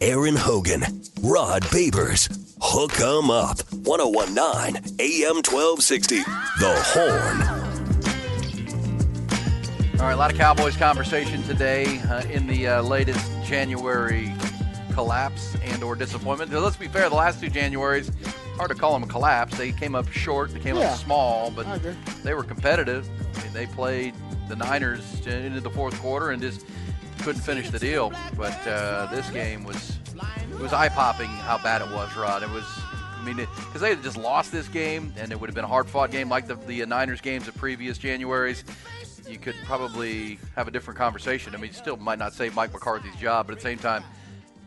Aaron Hogan, Rod Babers, Hook 'em Up, 1019 AM 1260. The Horn. All right, a lot of Cowboys conversation today uh, in the uh, latest January collapse and or disappointment. Now, let's be fair, the last two Januaries, hard to call them a collapse. They came up short, they came Yeah. up small, but they were competitive. I mean, they played the Niners into the fourth quarter and just couldn't finish the deal. But uh, this game was it was eye popping how bad it was, Rod. It was. I mean, because they had just lost this game, and it would have been a hard fought game like the, the Niners games of previous Januaries. You could probably have a different conversation. I mean, you still might not save Mike McCarthy's job, but at the same time,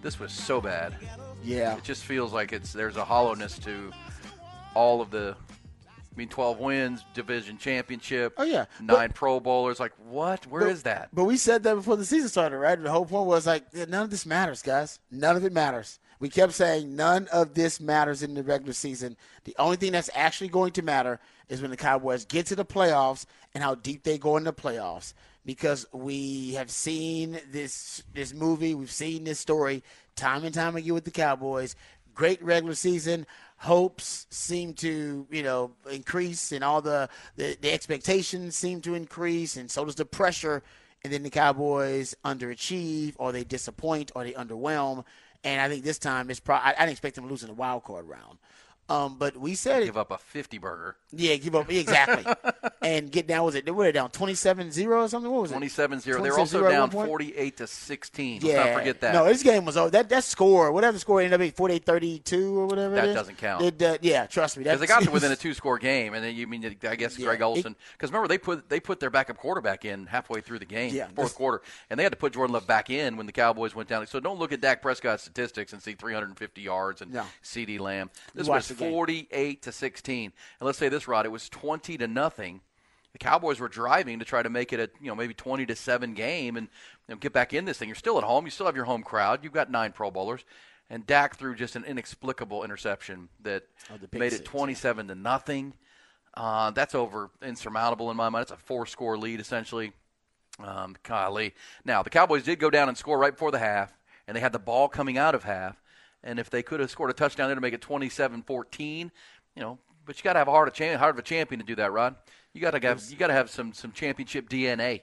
this was so bad. Yeah. It just feels like it's there's a hollowness to all of the. I mean, 12 wins, division championship. Oh, yeah. nine But- Pro Bowlers. Like what? Where is that? But we said that before the season started, right? The whole point was like, yeah, none of this matters, guys. None of it matters. We kept saying none of this matters in the regular season. The only thing that's actually going to matter is when the Cowboys get to the playoffs and how deep they go in the playoffs. Because we have seen this this movie, we've seen this story time and time again with the Cowboys. Great regular season. Hopes seem to, you know, increase, and all the, the the expectations seem to increase, and so does the pressure and then the Cowboys underachieve, or they disappoint, or they underwhelm. And I think this time it's probably I, I didn't expect them in the wild card round. Um, but we said it. Give up a 50 burger. Yeah, give up exactly, and get down. Was it they were down 27-0 or something? What was it? 27-0. They were also down 48 to 16. Yeah, Let's not forget that. No, this game was over. That that score, whatever the score ended up being, 48-32 or whatever. That it is. doesn't count. It, uh, yeah, trust me. because they got to within a two-score game, and then you mean I guess Yeah, Greg it- Olsen. Because remember they put they put their backup quarterback in halfway through the game, Yeah, fourth this- quarter, and they had to put Jordan Love back in when the Cowboys went down. So don't look at Dak Prescott's statistics and see 350 yards and No. CeeDee Lamb. This was game. 48 to 16, and let's say this, Rod, it was 20 to nothing. The Cowboys were driving to try to make it a you know maybe 20 to seven game and you know, get back in this thing. You're still at home. You still have your home crowd. You've got nine Pro Bowlers. And Dak threw just an inexplicable interception that Oh, made it six, 27 to nothing. Uh, that's over insurmountable in my mind. It's a four-score lead essentially. Um, golly. Now the Cowboys did go down and score right before the half, and they had the ball coming out of half. And if they could have scored a touchdown there to make it 27-14, you know, but you got to have a heart of, champ- heart of a champion to do that, Rod. You got to have you got to have some some championship DNA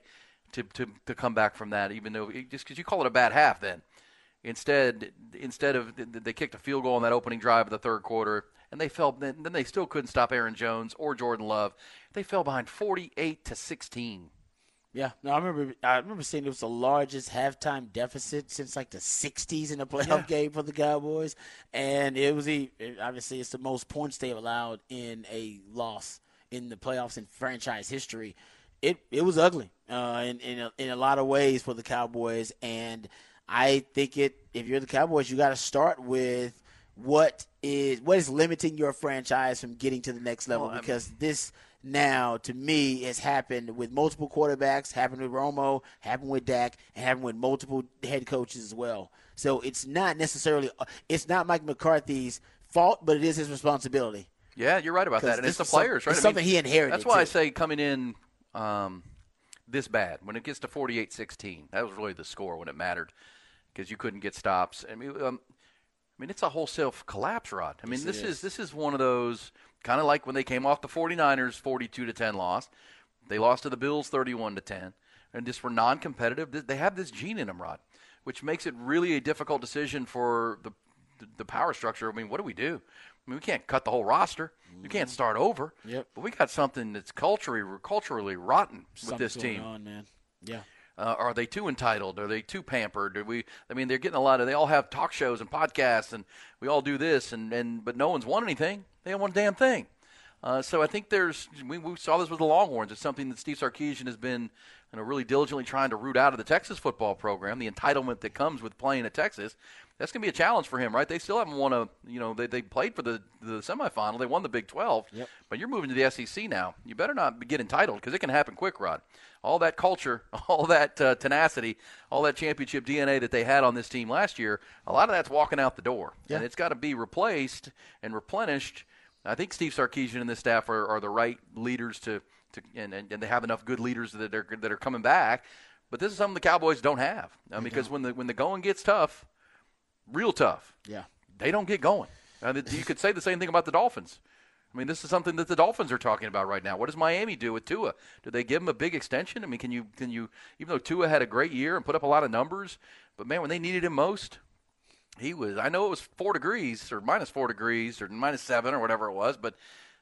to, to to come back from that. Even though just because you call it a bad half, then instead instead of they kicked a field goal on that opening drive of the third quarter, and they fell. Then then they still couldn't stop Aaron Jones or Jordan Love. They fell behind 48 to 16. Yeah, no, I remember. I remember seeing it was the largest halftime deficit since like the '60s in a playoff game for the Cowboys, and it was the obviously it's the most points they've allowed in a loss in the playoffs in franchise history. It it was ugly uh, in in a, in a lot of ways for the Cowboys, and I think it. If you're the Cowboys, you got to start with what is what is limiting your franchise from getting to the next level Well, because this now to me has happened with multiple quarterbacks, happened with Romo, happened with Dak, and happened with multiple head coaches as well. So it's not necessarily it's not Mike McCarthy's fault, but it is his responsibility. Yeah, you're right about that, and it's the is some- players, right? it's something he inherited, That's why I say coming in um, this bad when it gets to 48-16, that was really the score when it mattered because you couldn't get stops. I mean, um, I mean, it's a wholesale collapse, Rod. I mean, Yes, this is. is this is one of those kind of like when they came off the 49ers 42 to 10 loss. They lost to the Bills 31 to 10 and just were non-competitive. They have this gene in them, Rod, which makes it really a difficult decision for the the, power structure. I mean, what do we do? I mean, we can't cut the whole roster. You mm-hmm. can't start over. Yep. But we got something that's culturally culturally rotten with Something's this going team. on, man. Yeah. Uh, are they too entitled? Are they too pampered? Do we? I mean, they're getting a lot of. They all have talk shows and podcasts, and we all do this, and, and but no one's won anything. They haven't won a damn thing. Uh, so I think there's. We, we saw this with the Longhorns. It's something that Steve Sarkisian has been you know, really diligently trying to root out of the Texas football program, the entitlement that comes with playing at Texas, that's going to be a challenge for him, right? They still haven't won a, you know, they, they played for the, the semifinal. They won the Big 12. Yep. But you're moving to the SEC now. You better not get entitled because it can happen quick, Rod. All that culture, all that uh, tenacity, all that championship DNA that they had on this team last year, a lot of that's walking out the door. Yeah. And it's got to be replaced and replenished. I think Steve Sarkisian and the staff are, are the right leaders to, to and, and, and they have enough good leaders that are, that are coming back. But this is something the Cowboys don't have. Uh, because when the, when the going gets tough, real tough, Yeah. they don't get going. And you could say the same thing about the Dolphins. I mean, this is something that the Dolphins are talking about right now. What does Miami do with Tua? Do they give him a big extension? I mean, can you can you even though Tua had a great year and put up a lot of numbers, but man, when they needed him most, he was. I know it was four degrees or minus four degrees or minus seven or whatever it was, but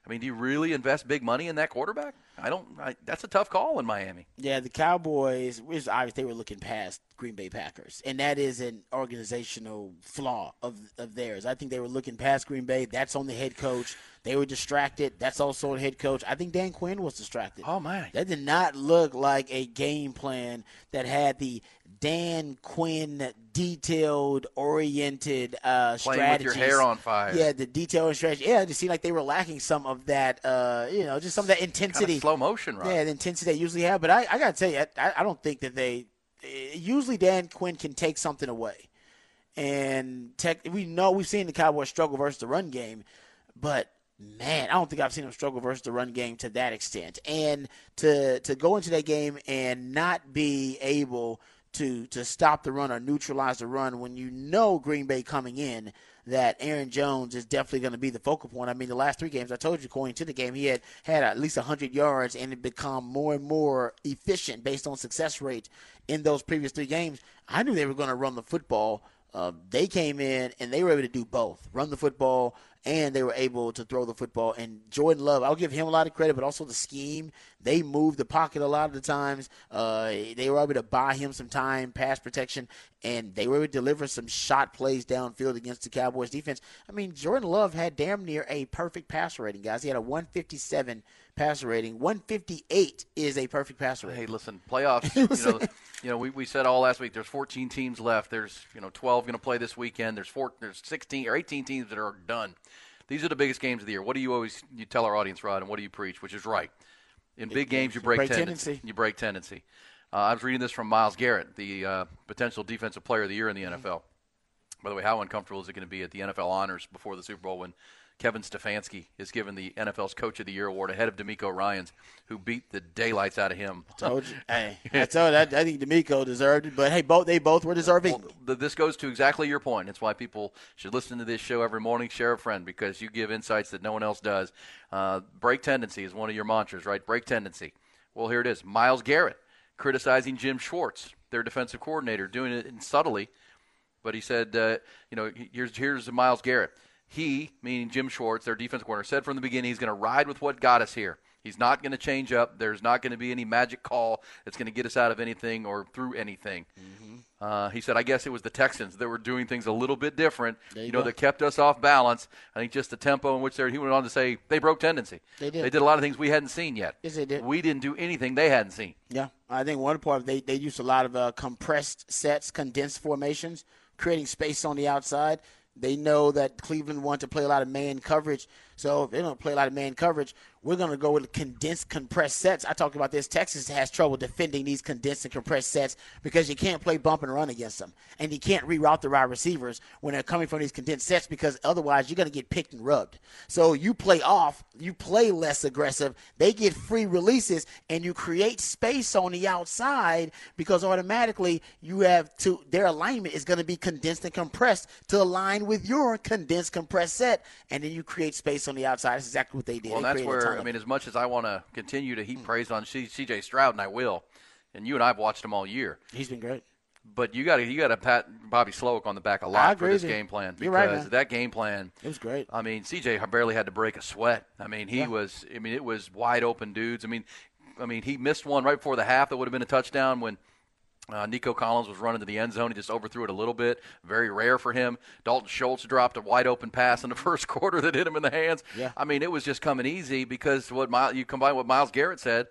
I mean, do you really invest big money in that quarterback? I don't. I, that's a tough call in Miami. Yeah, the Cowboys, was obvious they were looking past Green Bay Packers, and that is an organizational flaw of of theirs. I think they were looking past Green Bay. That's on the head coach. They were distracted. That's also on head coach. I think Dan Quinn was distracted. Oh, man. that did not look like a game plan that had the Dan Quinn detailed, oriented uh, Playing with your hair on fire. Yeah, the detailed strategy. Yeah, it just seemed like they were lacking some of that. Uh, you know, just some of that Kind intensity. of slow motion, right? Yeah, the intensity they usually have. But I, I got to tell you, I, I don't think that they. Usually, Dan Quinn can take something away, and tech, we know we've seen the Cowboys struggle versus the run game, but man, I don't think I've seen them struggle versus the run game to that extent. And to to go into that game and not be able to to stop the run or neutralize the run when you know Green Bay coming in that Aaron Jones is definitely going to be the focal point. I mean, the last three games, I told you going into the game, he had had at least 100 yards and had become more and more efficient based on success rate in those previous three games. I knew they were going to run the football. Uh, they came in and they were able to do both run the football and they were able to throw the football. And Jordan Love, I'll give him a lot of credit, but also the scheme. They moved the pocket a lot of the times. Uh, they were able to buy him some time, pass protection, and they were able to deliver some shot plays downfield against the Cowboys defense. I mean, Jordan Love had damn near a perfect passer rating, guys. He had a 157 passer rating. 158 is a perfect passer rating. Hey, listen, playoffs. you know, you know, we, we said all last week. There's 14 teams left. There's you know 12 going to play this weekend. There's four. There's 16 or 18 teams that are done. These are the biggest games of the year. What do you always you tell our audience, Rod, and what do you preach? Which is right. In big games, you break, break tendency. tendency. You break tendency. Uh, I was reading this from Myles Garrett, the uh, potential defensive player of the year in the NFL. By the way, how uncomfortable is it going to be at the NFL honors before the Super Bowl when Kevin Stefanski is given the NFL's Coach of the Year award ahead of DeMeco Ryans, who beat the daylights out of him Told you. hey, I told you, I, I think DeMeco deserved it, but hey, both they both were deserving. Well, th- this goes to exactly your point. It's why people should listen to this show every morning. Share a friend because you give insights that no one else does. Uh, break tendency is one of your mantras, right? Break tendency. Well, here it is. Myles Garrett criticizing Jim Schwartz, their defensive coordinator, doing it subtly, but he said, uh, you know, here's here's Myles Garrett. He, meaning Jim Schwartz, their defensive coordinator, said from the beginning he's going to ride with what got us here. He's not going to change up. There's not going to be any magic call that's going to get us out of anything or through anything. Uh, he said, I guess it was the Texans that were doing things a little bit different, you you know, that kept us off balance. I think just the tempo in which they're, he went on to say they broke tendency. They did. They did a lot of things we hadn't seen yet. Yes, they did. We didn't do anything they hadn't seen. Yeah, I think one part they they used a lot of uh, compressed sets, condensed formations, creating space on the outside. They know that Cleveland wants to play a lot of man coverage, so if they don't play a lot of man coverage, we're going to go with condensed, compressed sets. I talked about this. Texas has trouble defending these condensed and compressed sets because you can't play bump and run against them, and you can't reroute the wide receivers when they're coming from these condensed sets because otherwise you're going to get picked and rubbed. So you play off, you play less aggressive. They get free releases, and you create space on the outside because automatically you have to. Their alignment is going to be condensed and compressed to align with your condensed, compressed set, and then you create space on the outside. That's exactly what they did. Well, They that's ton where I mean, as much as I want to continue to heap hmm. praise on C.J. Stroud, and I will, and you and I have watched him all year. he's been great. But you got to you got to pat Bobby Slowik on the back a lot for this game plan because You're right, man. that game plan. It was great. I mean, CJ barely had to break a sweat. I mean, he was. I mean, it was wide open dudes. I mean, I mean, he missed one right before the half that would have been a touchdown when. Uh, Nico Collins was running to the end zone. He just overthrew it a little bit. Very rare for him. Dalton Schultz dropped a wide open pass in the first quarter that hit him in the hands. Yeah. I mean, it was just coming easy because what Myles, you combine what Myles Garrett said.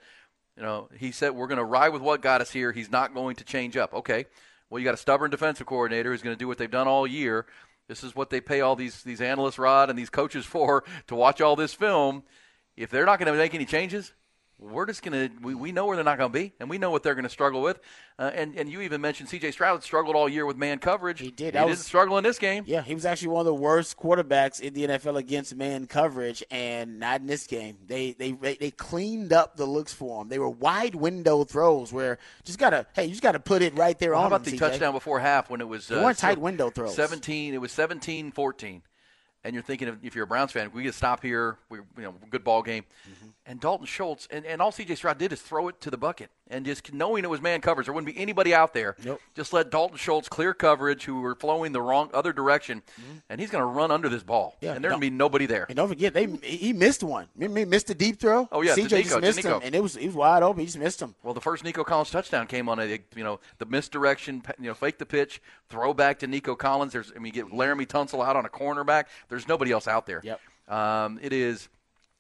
You know, he said we're going to ride with what got us here. He's not going to change up. Okay. Well, you got a stubborn defensive coordinator who's going to do what they've done all year. This is what they pay all these these analysts, Rod, and these coaches for to watch all this film. If they're not going to make any changes, we're just going to we, we know where they're not going to be and we know what they're going to struggle with uh, and and you even mentioned cj stroud struggled all year with man coverage He did. he didn't struggle in this game Yeah, he was actually one of the worst quarterbacks in the NFL against man coverage, and not in this game. They they they, cleaned up the looks for him. They were wide window throws where just gotta hey, you just gotta put it right there Well, on how about him, the CJ. touchdown before half when it was They uh, weren't tight window throws. 17 it was 17-14 and you're thinking of, if you're a Browns fan, we get to stop here. We, you know, good ball game. Mm-hmm. And Dalton Schultz, and, and all C.J. Stroud did is throw it to the bucket, and just knowing it was man coverage, there wouldn't be anybody out there. Nope. Just let Dalton Schultz clear coverage, who were flowing the wrong other direction, and he's going to run under this ball, Mm-hmm. Yeah, and there's going to be nobody there. And don't forget, they he missed one. He missed a deep throw. Oh, yeah, CJ Nico, just missed him, and it was he was wide open. He just missed him. Well, the first Nico Collins touchdown came on a you know the misdirection, you know, fake the pitch, throw back to Nico Collins. There's I mean, get Laremy Tunsil out on a cornerback. There's nobody else out there. Yep. Um, it is,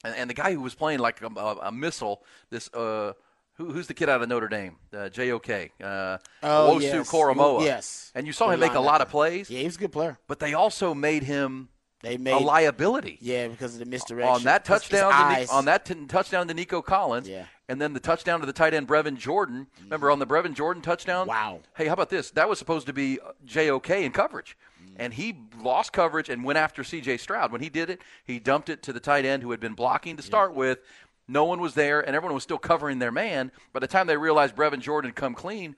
and, and the guy who was playing like a, a, a missile. This uh, who, who's the kid out of Notre Dame? Uh, JOK. Uh, Oh, Owusu yes. Koramoah. Yes. And you saw him make a lot of plays, Yeah, he was a good player. but they also made him They made a liability. yeah because of the misdirection on that touchdown to on that t- touchdown to Nico Collins, Yeah. and then the touchdown to the tight end Brevin Jordan. Remember on the Brevin Jordan touchdown? Wow. Hey, how about this? That was supposed to be uh, JOK in coverage, and he lost coverage and went after C.J. Stroud. When he did it, he dumped it to the tight end who had been blocking to start with. No one was there, and everyone was still covering their man. By the time they realized Brevin Jordan had come clean,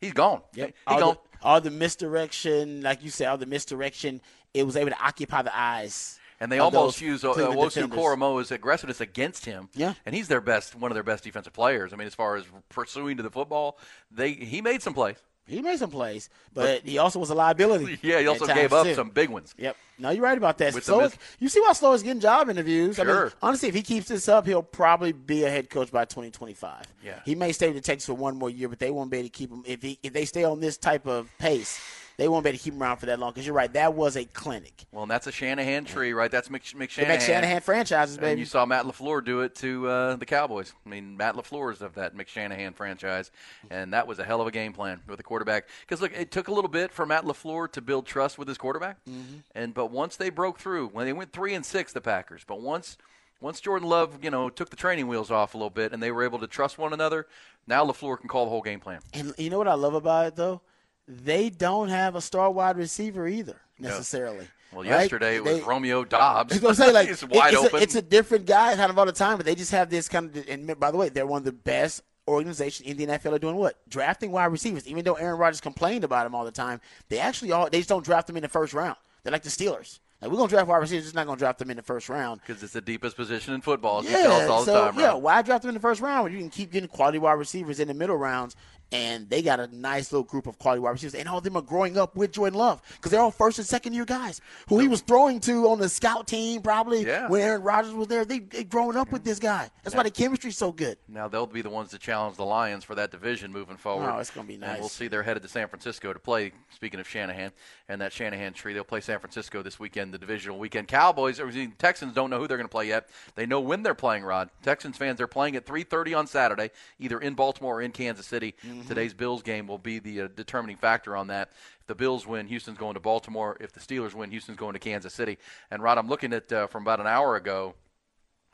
he's gone. Yep. He all, gone. the, all the misdirection, like you said, all the misdirection, it was able to occupy the eyes. And they almost use uh, Owusu. Koramoah's aggressiveness against him. Yeah. and he's their best, one of their best defensive players. I mean, as far as pursuing to the football, they he made some plays. He made some plays, but he also was a liability. Yeah, he also gave up too. some big ones. Yep. No, you're right about that. Slowik, you see why Slowik's getting job interviews. I mean, Sure. honestly, if he keeps this up, he'll probably be a head coach by 2025. Yeah. He may stay with the Texans for one more year, but they won't be able to keep him if he if they stay on this type of pace. They won't be able to keep him around for that long. Because you're right, that was a clinic. Well, and that's a Shanahan tree, right? That's Mc, McShanahan. Shanahan franchises, And you saw Matt LaFleur do it to uh, the Cowboys. I mean, Matt LaFleur is of that McShanahan franchise, and that was a hell of a game plan with the quarterback. Because look, it took a little bit for Matt LaFleur to build trust with his quarterback, Mm-hmm. and but once they broke through, when they went three and six, the Packers, but once once Jordan Love, you know, took the training wheels off a little bit, and they were able to trust one another, now LaFleur can call the whole game plan. And you know what I love about it though? They don't have a star wide receiver either necessarily. Well, right? yesterday it was They- Romeo Doubs. I was gonna say like He's wide it's, open. A, it's a different guy kind of all the time, but they just have this kind of. And by the way, they're one of the best organizations in the NFL are doing what drafting wide receivers. Even though Aaron Rodgers complained about him all the time, they actually all they just don't draft them in the first round. They're like the Steelers. Like we're gonna draft wide receivers, just not gonna draft them in the first round. because it's the deepest position in football. as you tell us all the so time, yeah, right? why draft them in the first round when you can keep getting quality wide receivers in the middle rounds? And they got a nice little group of quality wide receivers, and all of them are growing up with Jordan Love because they're all first and second year guys who he was throwing to on the scout team probably Yeah. when Aaron Rodgers was there. They they growing up with this guy. That's why the chemistry's so good. Now they'll be the ones to challenge the Lions for that division moving forward. Oh, it's gonna be And nice. we'll see they're headed to San Francisco to play. Speaking of Shanahan and that Shanahan tree, they'll play San Francisco this weekend, the divisional weekend. Cowboys or Texans don't know who they're going to play yet. They know when they're playing. Rod Texans fans, they're playing at 3:30 on Saturday, either in Baltimore or in Kansas City. Mm-hmm. Today's Bills game will be the uh, determining factor on that. If the Bills win, Houston's going to Baltimore. If the Steelers win, Houston's going to Kansas City. And Rod, I'm looking at uh, from about an hour ago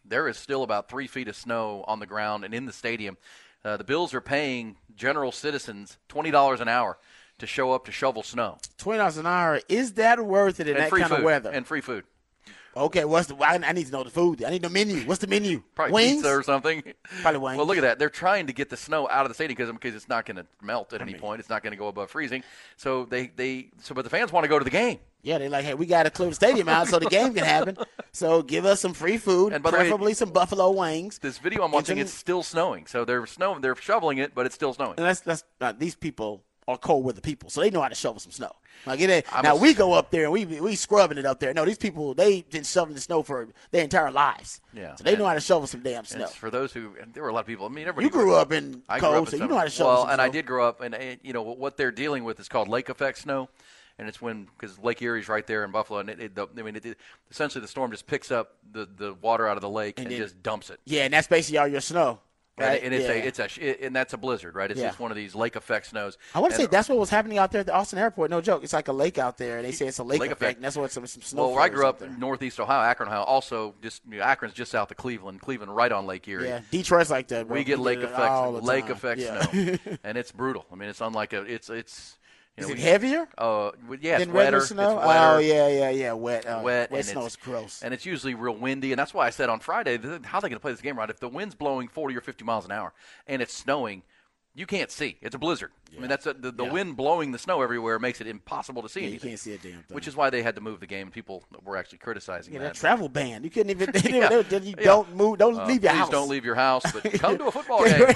there is still about three feet of snow on the ground and in the stadium. Uh, the Bills are paying general citizens twenty dollars an hour to show up to shovel snow Twenty dollars an hour is that worth it in and that kind food of weather? and free food. Okay, what's the? I, I need to know the food. I need the menu. What's the menu? Probably Wings. pizza or something. Probably wings. Well, look at that. They're trying to get the snow out of the stadium because because it's not going to melt at any point. It's not going to go above freezing. So they they so but the fans want to go to the game. Yeah, they're like, hey, we got to clear the stadium out so the game can happen. So give us some free food, And by the way- preferably some buffalo wings. This video I'm watching, Into- it's still snowing. So they're snow they're shoveling it, but it's still snowing. And that's that's uh, these people are cold weather people, so they know how to shovel some snow. Like it ain't, now a- we go up there and we we scrubbing it up there. No, these people they been shoveling the snow for their entire lives. Yeah, so they and- know how to shovel some damn snow. for those who there were a lot of people. I mean, everybody You grew up in I grew cold, up in so you know how to shovel Well, and I did grow up, and you know what they're dealing with is called lake effect snow, and it's when because Lake Erie's right there in Buffalo, and it, it the, I mean, it, it, essentially the storm just picks up the, the water out of the lake and, then- just dumps it. Yeah, and that's basically all your snow. Right, And, and it's yeah. a it's a and that's a blizzard, right? It's Yeah. just one of these lake effect snows. I want to say that's what was happening out there at the Austin airport. No joke. It's like a lake out there. and They say it's a lake, Lake effect. effect. And that's what some, some snow. Well, where I grew up in northeast Ohio, Akron, Ohio, also just you know, Akron's just south of Cleveland. Cleveland, right on Lake Erie. Yeah, Detroit's like that. Bro. we get lake effect, lake effect Yeah. snow, and it's brutal. I mean, it's unlike a, it's it's. You Is know, it we- heavier Uh, well, yeah, it's wetter. It's wetter. Oh yeah, yeah, yeah. Wet, uh, wet, wet and snow it's, is gross. And it's usually real windy, and that's why I said on Friday, how are they going to play this game right? If the wind's blowing 40 or 50 miles an hour and it's snowing, you can't see. It's a blizzard. I mean, that's a, the, the Yeah. wind blowing the snow everywhere makes it impossible to see Yeah, you can't see a damn thing. Which is why they had to move the game. People were actually criticizing yeah, that. travel ban. You couldn't even. Yeah. they- they- you Yeah. don't move. Don't Uh, leave your please house. don't leave your house, but come to a football game.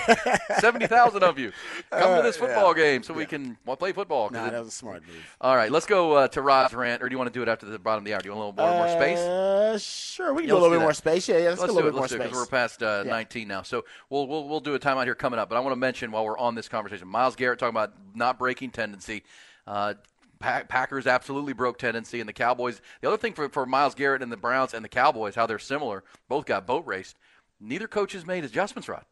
Seventy thousand of you, come to this football game so we can well, play football. Nah, it- that was a smart move. all right, let's go uh, to Rod's rant, or do you want to do it after the bottom of the hour? Do you want a little more, more space? Uh, sure. We can Yeah, do a little bit that. more space. Yeah, yeah. Let's, Let's get a do little it. bit more space. we're past uh, 19 now. So we'll, we'll we'll do a timeout here coming up. But I want to mention while we're on this conversation, Myles Garrett talking about not breaking tendency. Uh, Packers absolutely broke tendency, and the Cowboys. The other thing for, for Myles Garrett and the Browns and the Cowboys, how they're similar, both got boat raced. Neither coach has made adjustments, Rod.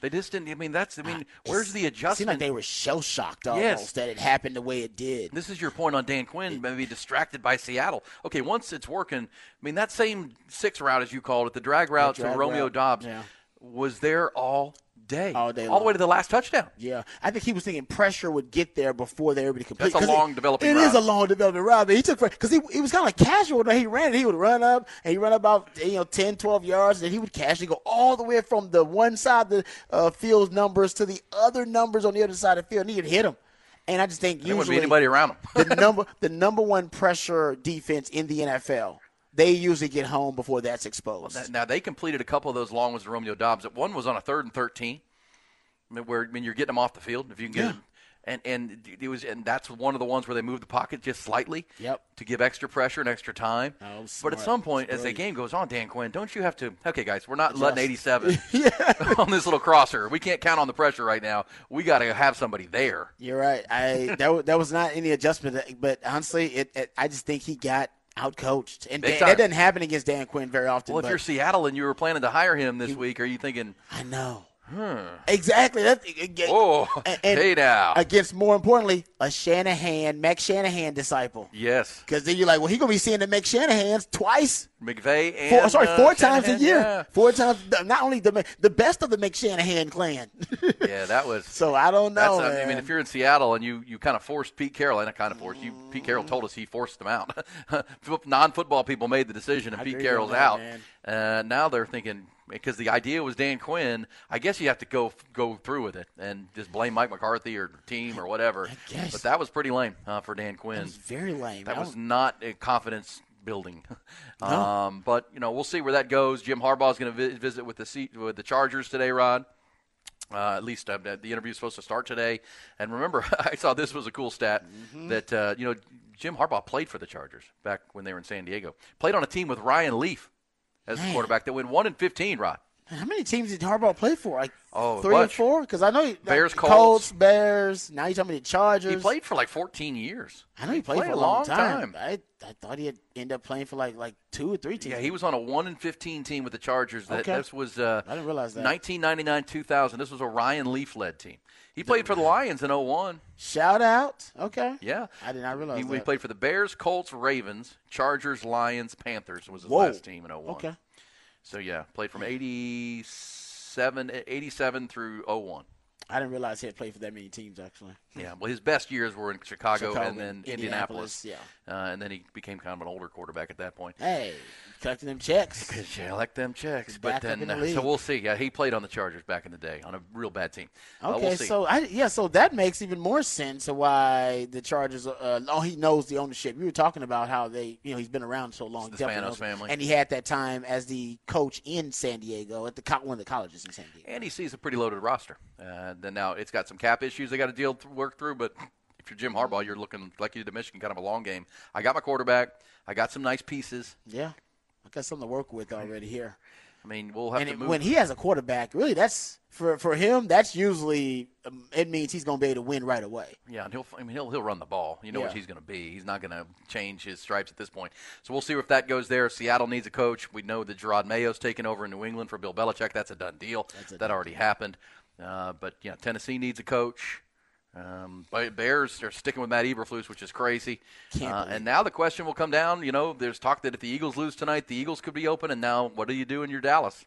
They just didn't. I mean, that's. I mean, where's the It seemed adjustment? like they were shell shocked almost Yes. that it happened the way it did. This is your point on Dan Quinn, maybe distracted by Seattle. Okay, once it's working, I mean, that same six route, as you called it, the drag route to drag Romeo route, Doubs, yeah. was there all day. All day All the way to the last touchdown. Yeah, I think he was thinking pressure would get there before they were able to complete. That's a 'cause it- long developing It route. is a long developing route, but he took because he, he was kind of casual when he ran it. He would run up and he run about you know 10, 12 yards, and he would casually go all the way from the one side of the uh, field's numbers to the other numbers on the other side of the field, and he could hit them. And I just think There wouldn't usually be anybody around him. the number the number one pressure defense in the NFL. They usually get home before that's exposed. now they completed a couple of those long ones to Romeo Doubs. One was on a third and thirteen, where I mean you're getting them off the field if you can get Yeah. them. And and it was and that's one of the ones where they moved the pocket just slightly. Yep. To give extra pressure and extra time. Oh, but at some point, as the game goes on, Dan Quinn, don't you have to? Okay, guys, we're not letting Adjust. 87 on this little crosser. We can't count on the pressure right now. We got to have somebody there. You're right. I that that was not any adjustment, but honestly, it, it I just think he got out coached, and Dan, that doesn't happen against Dan Quinn very often. Well, if you're Seattle and you were planning to hire him this week, are you thinking, I know exactly that. again- oh, and- and hey now? against more importantly, a Shanahan, Mac Shanahan disciple. yes, Because then you're like, well, he's gonna be seeing the Mac Shanahan's twice. McVay and Four, sorry, uh, four times a year. Yeah. Four times, not only the the best of the Mac Shanahan clan. yeah, that was. so I don't That's, know. I mean, if you're in Seattle and you, you kind of forced Pete Carroll, and I kind of forced you. Pete Carroll told us he forced them out. Non-football people made the decision, and I Pete Carroll's that, out. Uh, now they're thinking because the idea was Dan Quinn. I guess you have to go go through with it and just blame Mike McCarthy or team or whatever. guess. But that was pretty lame uh, for Dan Quinn. That was very lame. That was don't- a confidence building. um, but you know, we'll see where that goes. Jim Harbaugh is going to vi- visit with the seat, with the Chargers today, Rod. Uh, at least uh, the interview is supposed to start today. And remember, I saw this was a cool stat Mm-hmm. that uh, you know Jim Harbaugh played for the Chargers back when they were in San Diego. Played on a team with Ryan Leaf as the Man. quarterback that went one in fifteen. Rod. How many teams did Harbaugh play for? Like Oh, three or four? Because I know he, Bears, Colts, Colts. Bears. Now you talking about the Chargers. He played for like fourteen years. I know he played, played for a long, long time. time. I I thought he had end up playing for like like two or three teams. Yeah, he was on a one in fifteen team with the Chargers. That Okay. this was uh, I didn't realize that. 1999 2000. This was a Ryan Leaf led team. He played for the Lions in 01. Shout out. Okay. Yeah, I did not realize he, that. he played for the Bears, Colts, Ravens, Chargers, Lions, Panthers. Was his Whoa. last team in 01. Okay. So yeah, played from 87, 87 through 01. I didn't realize he had played for that many teams actually. Yeah, well, his best years were in Chicago, Chicago and then Indianapolis. Indianapolis, uh, and then he became kind of an older quarterback at that point. Hey, collecting them checks. Because you like them checks, but then the uh, so we'll see. Yeah, he played on the Chargers back in the day on a real bad team. Uh, Okay, we'll so I, yeah, so that makes even more sense why the Chargers. Uh, oh, he knows the ownership. You were talking about how they, you know, he's been around so long. It's the Spanos family. and he had that time as the coach in San Diego at the one of the colleges in San Diego. and he sees a pretty loaded roster. Uh, then now it's got some cap issues they got to deal work through, but if you're Jim Harbaugh, you're looking like you did at Michigan, kind of a long game. I got my quarterback. I got some nice pieces. Yeah, I got something to work with already here. I mean, we'll have and to move. when he has a quarterback, really, that's for for him. That's usually um, it means he's going to be able to win right away. Yeah, and he'll I mean he'll he'll run the ball. You know what he's going to be. He's not going to change his stripes at this point. So we'll see if that goes there. Seattle needs a coach. We know that Jerod Mayo's taken over in New England for Bill Belichick. That's a done deal. That's a that done already happened. Uh, but yeah, Tennessee needs a coach. Um, but Bears are sticking with Matt Eberflus, which is crazy. Uh, and now the question will come down. You know, there's talk that if the Eagles lose tonight, the Eagles could be open. And now, what do you do in your Dallas?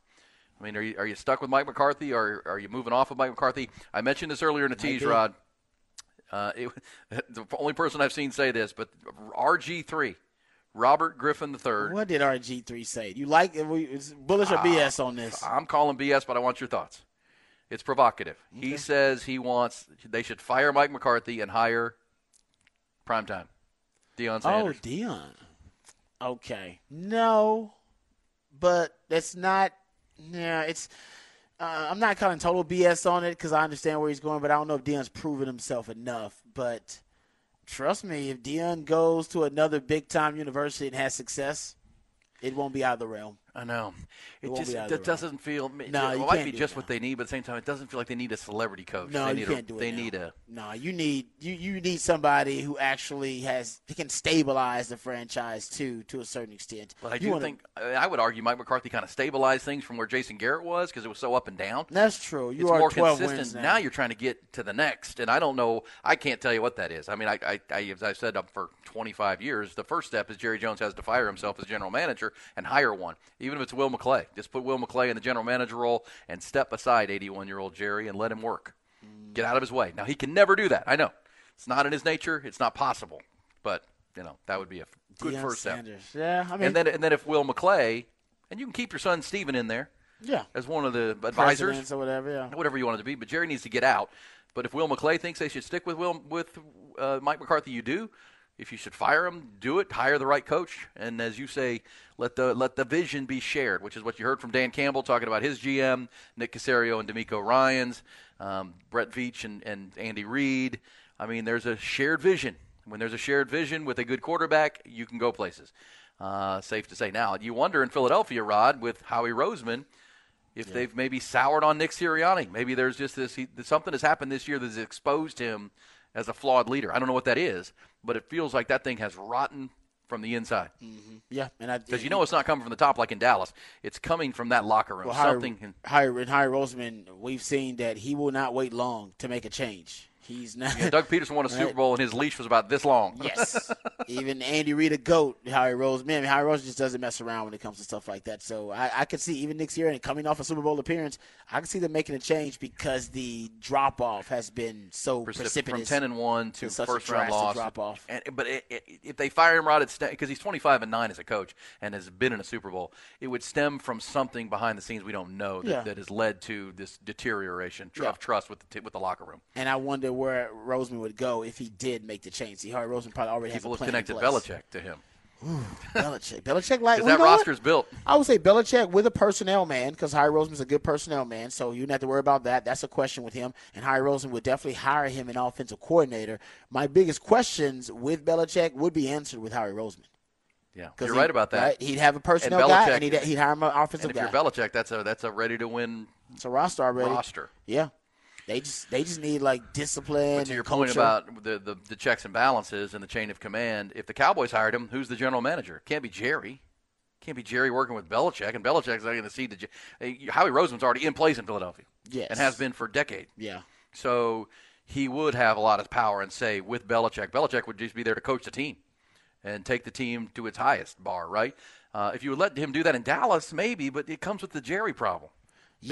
I mean, are you are you stuck with Mike McCarthy, or are you moving off of Mike McCarthy? I mentioned this earlier in a tease. Rod. Uh, it, the only person I've seen say this, but RG three, Robert Griffin the third. What did RG three say? You like it? It's bullish or BS on this? I'm calling BS, but I want your thoughts. It's provocative. He says he wants they should fire Mike McCarthy and hire primetime Deion Oh, Sanders. Deion. Okay, no, but that's not. Yeah, it's. Uh, I'm not calling total BS on it because I understand where he's going, but I don't know if Deion's proven himself enough. But trust me, if Dion goes to another big time university and has success, it won't be out of the realm. I know. It, won't just be out of the that doesn't feel. No, it you might be just it what they need, but at the same time, it doesn't feel like they need a celebrity coach. No, they you need can't a, do it. They now. need a. No, you need you you need somebody who actually has can stabilize the franchise too to a certain extent. But I You do wanna- think I would argue Mike McCarthy kind of stabilized things from where Jason Garrett was because it was so up and down. that's true. You it's are more 12 consistent. wins now. you're trying to get to the next, and I don't know. I can't tell you what that is. I mean, I, I, I as I said for 25 years, the first step is Jerry Jones has to fire himself as general manager and hire one, even if it's Will McClay. Just put Will McClay in the general manager role and step aside 81 year old Jerry and let him work. Get out of his way. Now he can never do that. I know it's not in his nature. It's not possible. But you know that would be a good Deion first step. Yeah, I mean, And then and then if Will McClay, and you can keep your son Steven in there yeah, as one of the advisors presidents or whatever. Yeah, whatever you want it to be. But Jerry needs to get out. But if Will McClay thinks they should stick with Will with uh, Mike McCarthy, you do. If you should fire him, do it. Hire the right coach, and as you say, let the let the vision be shared, which is what you heard from Dan Campbell talking about his GM, Nick Caserio and DeMeco Ryan's, um, Brett Veach and, and Andy Reid. I mean, there's a shared vision. When there's a shared vision with a good quarterback, you can go places. Uh, safe to say. Now, you wonder in Philadelphia, Rod, with Howie Roseman, if they've maybe soured on Nick Sirianni. Maybe there's just this he, something has happened this year that's exposed him as a flawed leader. I don't know what that is, but it feels like that thing has rotten from the inside. Mm-hmm. yeah, and Because you know it's not coming from the top like in Dallas. It's coming from that locker room. well, Something. Howie and Howie Roseman, we've seen that he will not wait long to make a change. He's not. Yeah, Doug Pederson won a Super Bowl and his leash was about this long. Yes. Even Andy Reid, a goat, Howie Rose. Man, Howie Rose just doesn't mess around when it comes to stuff like that. So I, I could see even next year and coming off a Super Bowl appearance, I can see them making a change because the drop off has been so Precip- precipitous. from ten and one to such a first round drastic loss. drop-off. And, but it, it, if they fire him, Rod, it's because he's twenty five and nine as a coach and has been in a Super Bowl. It would stem from something behind the scenes we don't know that, Yeah. that has led to this deterioration Yeah. of trust with the t- with the locker room. and I wonder where Roseman would go if he did make the change. See, Howie Roseman probably already People has a plan connected. Belichick to him Belichick. Belichick, like well, that you know what? roster's built. I would say Belichick with a personnel man because Howie Roseman's a good personnel man, so you don't have to worry about that. That's a question with him, and Howie Roseman would definitely hire him an offensive coordinator. My biggest questions with Belichick would be answered with Howie Roseman. Yeah, you're he- right about that. right? He'd have a personnel guy, Belichick- and he'd, he'd hire him an offensive And if guy. you're Belichick, that's a that's a ready to win it's a roster already. roster. Yeah, they just they just need like discipline. But to your point about the, the the checks and balances and the chain of command, if the Cowboys hired him, who's the general manager? Can't be Jerry. Can't be Jerry working with Belichick, and Belichick's not going to see the. Howie Roseman's already in place in Philadelphia, Yes. and has been for a decade. yeah, So he would have a lot of power and say with Belichick. Belichick would just be there to coach the team and take the team to its highest bar, right? Uh, if you would let him do that in Dallas, maybe, but it comes with the Jerry problem.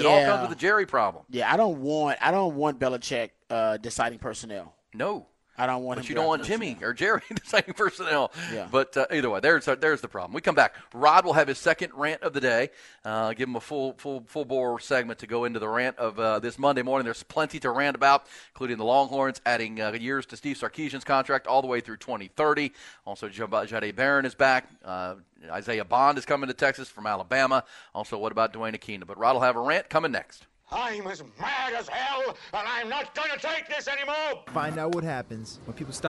It all comes with the Jerry problem. yeah. I don't want I don't want Belichick uh, deciding personnel. No. I don't want him. But you don't want. Jimmy or Jerry deciding personnel. Yeah. But uh, either way, there's there's the problem. We come back. Rod will have his second rant of the day. Uh, give him a full full full bore segment to go into the rant of uh, this Monday morning. There's plenty to rant about, including the Longhorns adding uh, years to Steve Sarkisian's contract all the way through 2030. Also, Jahdae Barron is back. Uh, Isaiah Bond is coming to Texas from Alabama. Also, what about Dwayne Aquino? But Rod will have a rant coming next. I'm as mad as hell, and I'm not to take this anymore. Find out what happens when people stop.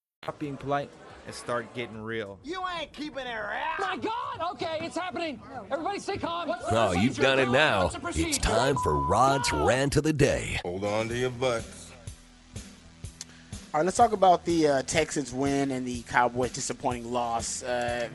Stop being polite and start getting real. You ain't keeping it real. My God! Okay, it's happening. Everybody stay calm. What's Oh, you've done it now. It's time for Rod's rant of the day. Hold on to your butts. All right, let's talk about the uh, Texans win and the Cowboys disappointing loss. Uh,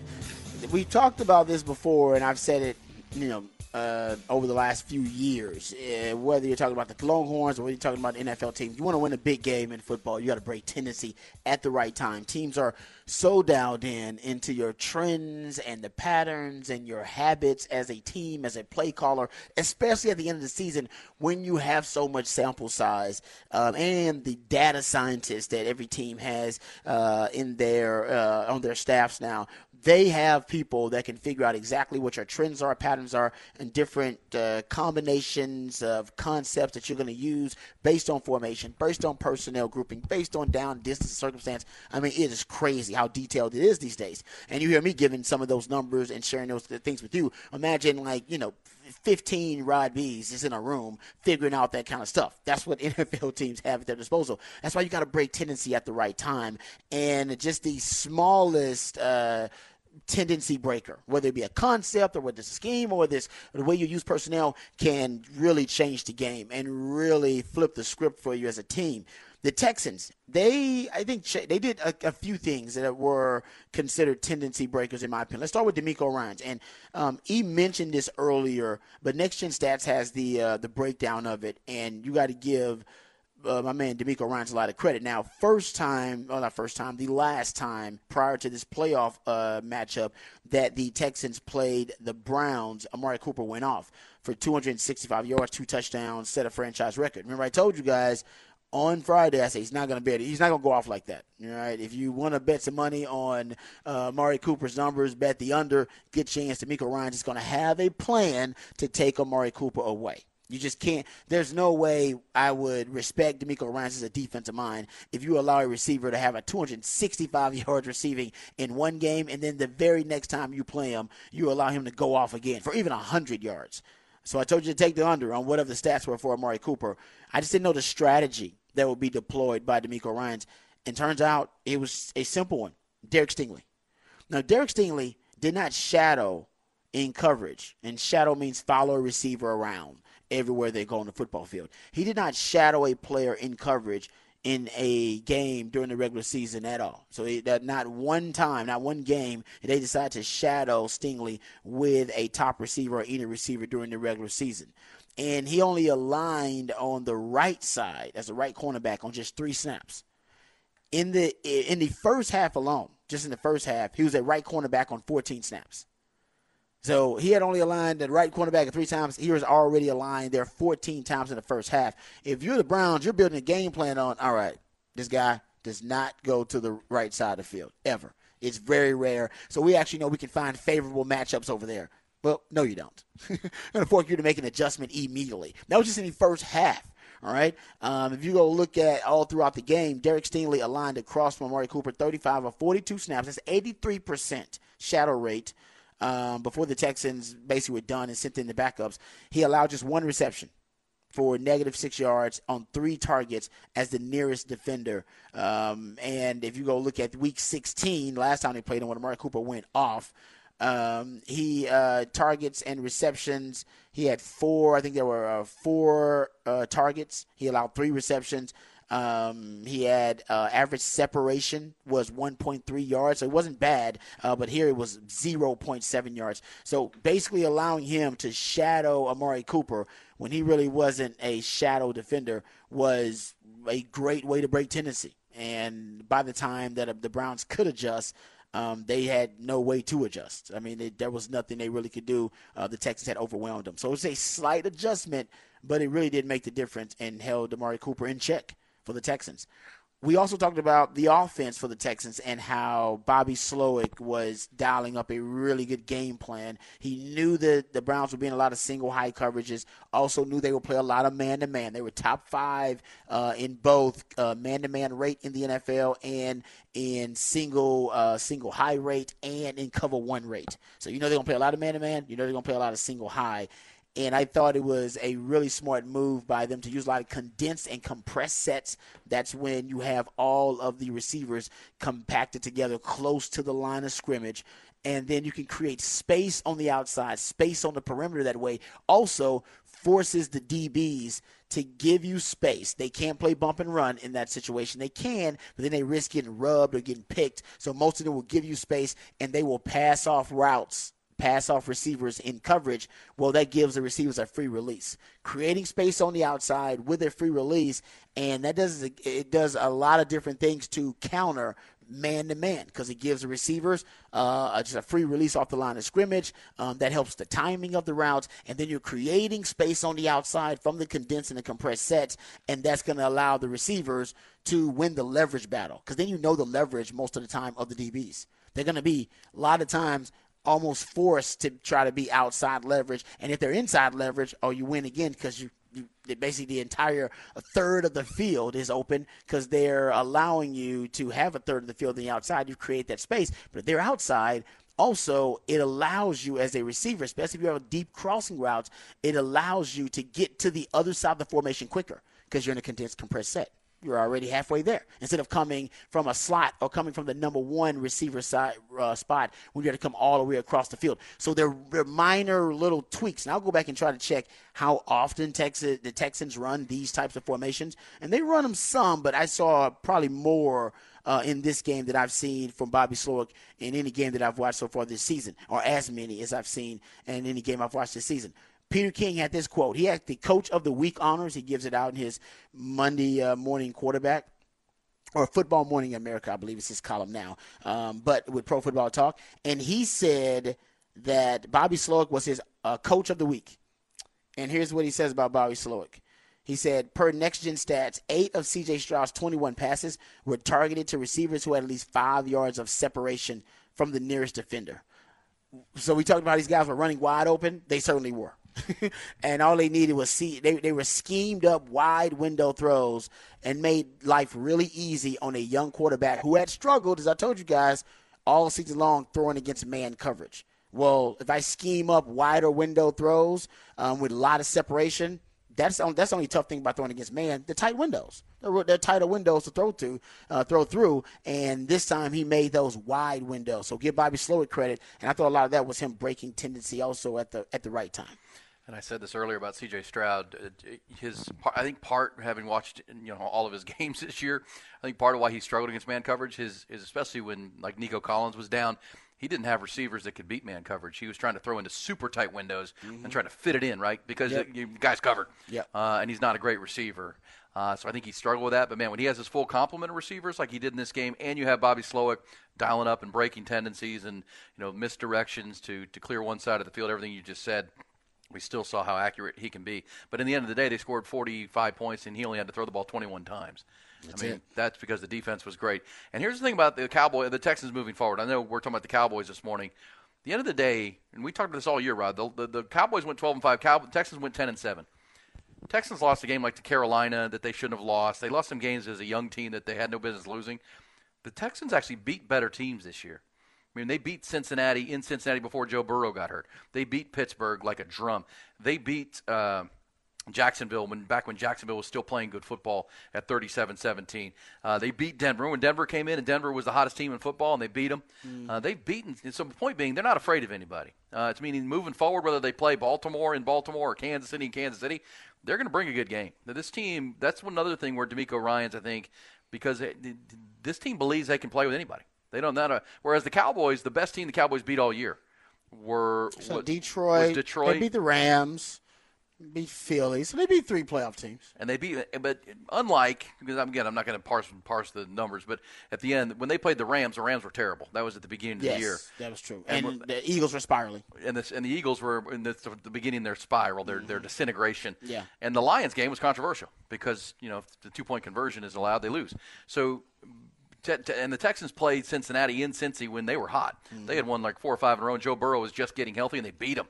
we've talked about this before, and I've said it, you know, uh, over the last few years. Uh, whether you're talking about the Longhorns or whether you're talking about NFL teams, you want to win a big game in football. You got to break tendency at the right time. Teams are so dialed in into your trends and the patterns and your habits as a team, as a play caller, especially at the end of the season when you have so much sample size um, and the data scientists that every team has uh, in their uh, on their staffs now they have people that can figure out exactly what your trends are, patterns are, and different uh, combinations of concepts that you're going to use based on formation, based on personnel grouping, based on down distance circumstance. I mean, it is crazy how detailed it is these days. And you hear me giving some of those numbers and sharing those things with you. Imagine, like, you know, 15 Rod B's is in a room figuring out that kind of stuff. That's what NFL teams have at their disposal. That's why you got to break tendency at the right time. And just the smallest, uh, tendency breaker, whether it be a concept or it's a scheme or this the way you use personnel can really change the game and really flip the script for you as a team. The Texans, they I think they did a, a, few things that were considered tendency breakers in my opinion. Let's start with DeMeco Ryans, and um, he mentioned this earlier, but Next Gen Stats has the uh, the breakdown of it, and you got to give uh, my man DeMeco Ryans a lot of credit. Now, first time, well, not first time, the last time prior to this playoff uh, matchup that the Texans played the Browns, Amari Cooper went off for 265 yards, two touchdowns, set a franchise record. Remember, I told you guys on Friday, I said he's not going to bet. He's not going to go off like that. All right. If you want to bet some money on uh, Amari Cooper's numbers, bet the under. Get chance. DeMeco Ryans is going to have a plan to take Amari Cooper away. You just can't. There's no way I would respect DeMeco Ryans as a defensive mind if you allow a receiver to have a 265 yards receiving in one game, and then the very next time you play him, you allow him to go off again for even 100 yards. So I told you to take the under on whatever the stats were for Amari Cooper. I just didn't know the strategy that would be deployed by DeMeco Ryans. And turns out it was a simple one Derek Stingley. Now, Derek Stingley did not shadow in coverage, and shadow means follow a receiver around everywhere they go on the football field. He did not shadow a player in coverage in a game during the regular season at all. So that not one time, not one game, they decided to shadow Stingley with a top receiver or any receiver during the regular season. And he only aligned on the right side as a right cornerback on just three snaps. In the in the first half alone, just in the first half, he was a right cornerback on 14 snaps. So he had only aligned the right cornerback three times. He was already aligned there 14 times in the first half. If you're the Browns, you're building a game plan on, all right, this guy does not go to the right side of the field ever. It's very rare. So we actually know we can find favorable matchups over there. Well, no, you don't. I'm going to force you to make an adjustment immediately. That was just in the first half. All right. Um, if you go look at all throughout the game, Derek Stingley aligned across from Amari Cooper 35 of 42 snaps. That's 83% shadow rate um, before the Texans basically were done and sent in the backups, he allowed just one reception for negative six yards on three targets as the nearest defender. Um, and if you go look at week 16, last time they played him when Amari Cooper went off, um, he uh, targets and receptions. He had four. I think there were uh, four uh, targets. He allowed three receptions. Um, he had uh, average separation was 1.3 yards, so it wasn't bad. Uh, but here it was 0.7 yards. So basically allowing him to shadow Amari Cooper when he really wasn't a shadow defender was a great way to break tendency. And by the time that the Browns could adjust, um, they had no way to adjust. I mean, there was nothing they really could do. Uh, the Texans had overwhelmed them. So it was a slight adjustment, but it really did make the difference and held Amari Cooper in check for the Texans. we also talked about the offense for the Texans and how Bobby Slowik was dialing up a really good game plan. He knew that the Browns were being a lot of single high coverages. Also knew they would play a lot of man to man. They were top five uh, in both man to man rate in the NFL and in single uh, single high rate and in cover one rate. So you know they're gonna play a lot of man to man. You know they're gonna play a lot of single high. And I thought it was a really smart move by them to use a lot of condensed and compressed sets. That's when you have all of the receivers compacted together close to the line of scrimmage. And then you can create space on the outside, space on the perimeter that way. Also, forces the DBs to give you space. They can't play bump and run in that situation. They can, but then they risk getting rubbed or getting picked. So most of them will give you space and they will pass off routes pass off receivers in coverage, well, that gives the receivers a free release. Creating space on the outside with a free release, and that does it does a lot of different things to counter man to man because it gives the receivers uh, just a free release off the line of scrimmage. Um, that helps the timing of the routes, and then you're creating space on the outside from the condensed and the compressed sets, and that's going to allow the receivers to win the leverage battle because then you know the leverage most of the time of the DBs. They're going to be a lot of times almost forced to try to be outside leverage. And if they're inside leverage, oh, you win again because you, you basically the entire third of the field is open because they're allowing you to have a third of the field on the outside. You create that space, but if they're outside. Also, it allows you as a receiver, especially if you have deep crossing routes, it allows you to get to the other side of the formation quicker because you're in a condensed compressed set you're already halfway there. Instead of coming from a slot or coming from the number one receiver side uh, spot, when you have to come all the way across the field. So they're, they're minor little tweaks. And I'll go back and try to check how often Texas the Texans run these types of formations, and they run them some, but I saw probably more. Uh, in this game that I've seen from Bobby Slowik in any game that I've watched so far this season, or as many as I've seen in any game I've watched this season. Peter King had this quote. He had the Coach of the Week honors. He gives it out in his Monday uh, morning quarterback or Football Morning America, I believe it's his column now, um, but with Pro Football Talk. And he said that Bobby Slowik was his uh, Coach of the Week. And here's what he says about Bobby Slowik. He said, per next gen stats, eight of CJ Stroud's 21 passes were targeted to receivers who had at least five yards of separation from the nearest defender. So we talked about these guys were running wide open. They certainly were. and all they needed was see they, they were schemed up wide window throws and made life really easy on a young quarterback who had struggled, as I told you guys, all season long throwing against man coverage. Well, if I scheme up wider window throws um, with a lot of separation, that's on, that's the only tough thing about throwing against man. The tight windows, they're, they're tighter windows to throw to, uh, throw through. And this time he made those wide windows. So give Bobby Slowik credit. And I thought a lot of that was him breaking tendency also at the at the right time. And I said this earlier about C.J. Stroud. Uh, his, I think, part having watched you know all of his games this year, I think part of why he struggled against man coverage is, is especially when like Nico Collins was down, he didn't have receivers that could beat man coverage. He was trying to throw into super tight windows mm-hmm. and trying to fit it in right because yep. the, guy's covered. Yeah, uh, and he's not a great receiver. Uh, so I think he struggled with that. But man, when he has his full complement of receivers like he did in this game, and you have Bobby Slowik dialing up and breaking tendencies and you know misdirections to to clear one side of the field, everything you just said we still saw how accurate he can be. But in the end of the day, they scored 45 points, and he only had to throw the ball 21 times. That's I mean, it. that's because the defense was great. And here's the thing about the Cowboy, the Texans moving forward. I know we're talking about the Cowboys this morning. At the end of the day, and we talked about this all year, Rod. The, the, the Cowboys went 12 and 5. Cow, Texans went 10 and 7. Texans lost a game like to Carolina that they shouldn't have lost. They lost some games as a young team that they had no business losing. The Texans actually beat better teams this year. I mean, they beat Cincinnati in Cincinnati before Joe Burrow got hurt. They beat Pittsburgh like a drum. They beat uh, Jacksonville when back when Jacksonville was still playing good football at 37-17. Uh, they beat Denver when Denver came in, and Denver was the hottest team in football, and they beat them. Mm. Uh, they've beaten. So the point being, they're not afraid of anybody. Uh, it's meaning moving forward, whether they play Baltimore in Baltimore or Kansas City in Kansas City, they're going to bring a good game. Now, this team, that's one other thing where DeMeco Ryans, I think, because it, this team believes they can play with anybody. They don't know. Whereas the Cowboys, the best team the Cowboys beat all year were so Detroit. Detroit. They beat the Rams. Beat Philly, so they beat three playoff teams. and they beat. But unlike because I'm, again, I'm not going to parse parse the numbers, but at the end when they played the Rams, the Rams were terrible. That was at the beginning of Yes, the year. that was true. And And, the Eagles were spiraling. and this and the Eagles were in the, the beginning of their spiral, their their disintegration. Mm-hmm. Yeah. And the Lions game was controversial because you know if the two point conversion is allowed, they lose. So. And the Texans played Cincinnati in Cincy when they were hot. Mm-hmm. They had won like four or five in a row. And Joe Burrow was just getting healthy, and they beat them.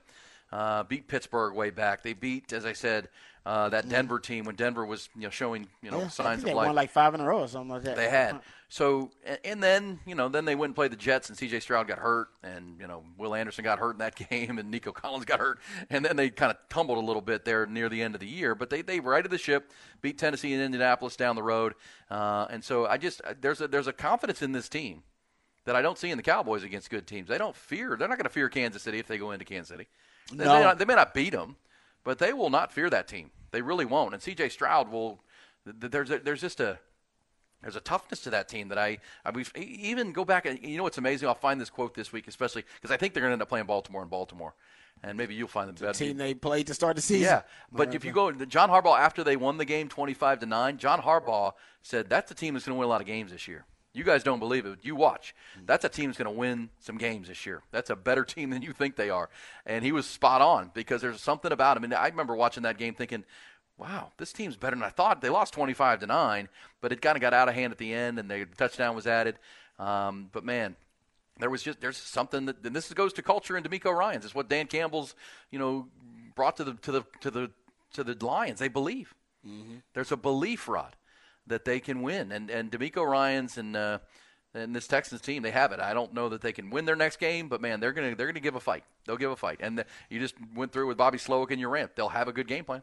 Uh, beat Pittsburgh way back. They beat, as I said, uh, that Denver team when Denver was you know showing you know. Yeah, signs of they life. won like five in a row or something like that. They had. So, and then, you know, then they went and played the Jets, and C.J. Stroud got hurt, and, you know, Will Anderson got hurt in that game, and Nico Collins got hurt. And then they kind of tumbled a little bit there near the end of the year. But they, they righted the ship, beat Tennessee and Indianapolis down the road. Uh, and so I just, there's a, there's a confidence in this team that I don't see in the Cowboys against good teams. They don't fear, they're not going to fear Kansas City if they go into Kansas City. They, No. may not, they may not beat them, but they will not fear that team. They really won't. And C.J. Stroud will, th- th- there's, a, there's just a, there's a toughness to that team that I, I we've, even go back and you know what's amazing. I'll find this quote this week, especially because I think they're going to end up playing Baltimore in Baltimore, and maybe you'll find them better. team they played to start the season. Yeah, but if you go, John Harbaugh after they won the game twenty-five to nine, John Harbaugh said that's the team that's going to win a lot of games this year. You guys don't believe it. You watch. That's a team that's going to win some games this year. That's a better team than you think they are. And he was spot on because there's something about him. And I remember watching that game thinking, wow, this team's better than I thought. They lost 25 to 9, but it kind of got out of hand at the end and the touchdown was added. Um, but man, there was just there's something that and this goes to culture and DeMeco Ryan's. It's what Dan Campbell's, you know, brought to the to the to the to the Lions. They believe. There's a belief, Rod, that they can win. And and DeMeco Ryan's and uh, and this Texans team, they have it. I don't know that they can win their next game, but man, they're gonna they're gonna give a fight. They'll give a fight. And the, you just went through with Bobby Slowik and your rant. They'll have a good game plan.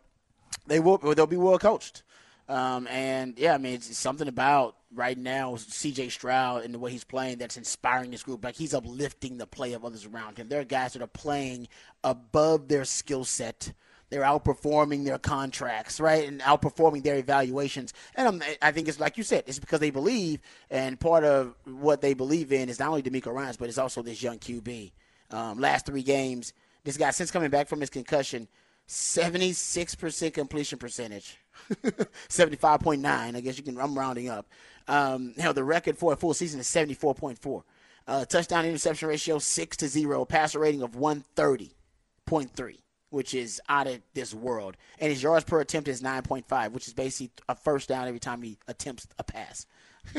they will they'll be well coached. Um, and yeah, I mean, it's something about right now C.J. Stroud and the way he's playing that's inspiring this group. Like he's uplifting the play of others around him. There are guys that are playing above their skill set. They're outperforming their contracts, right, and outperforming their evaluations. And um, I think it's like you said, it's because they believe, and part of what they believe in is not only DeMeco Ryan's, but it's also this young QB. Um, last three games, this guy since coming back from his concussion, 76% completion percentage. 75.9. I guess you can, I'm rounding up. Um, you know, the record for a full season is 74.4. Uh, touchdown interception ratio 6 to 0. Passer rating of 130.3, which is out of this world. And his yards per attempt is 9.5, which is basically a first down every time he attempts a pass.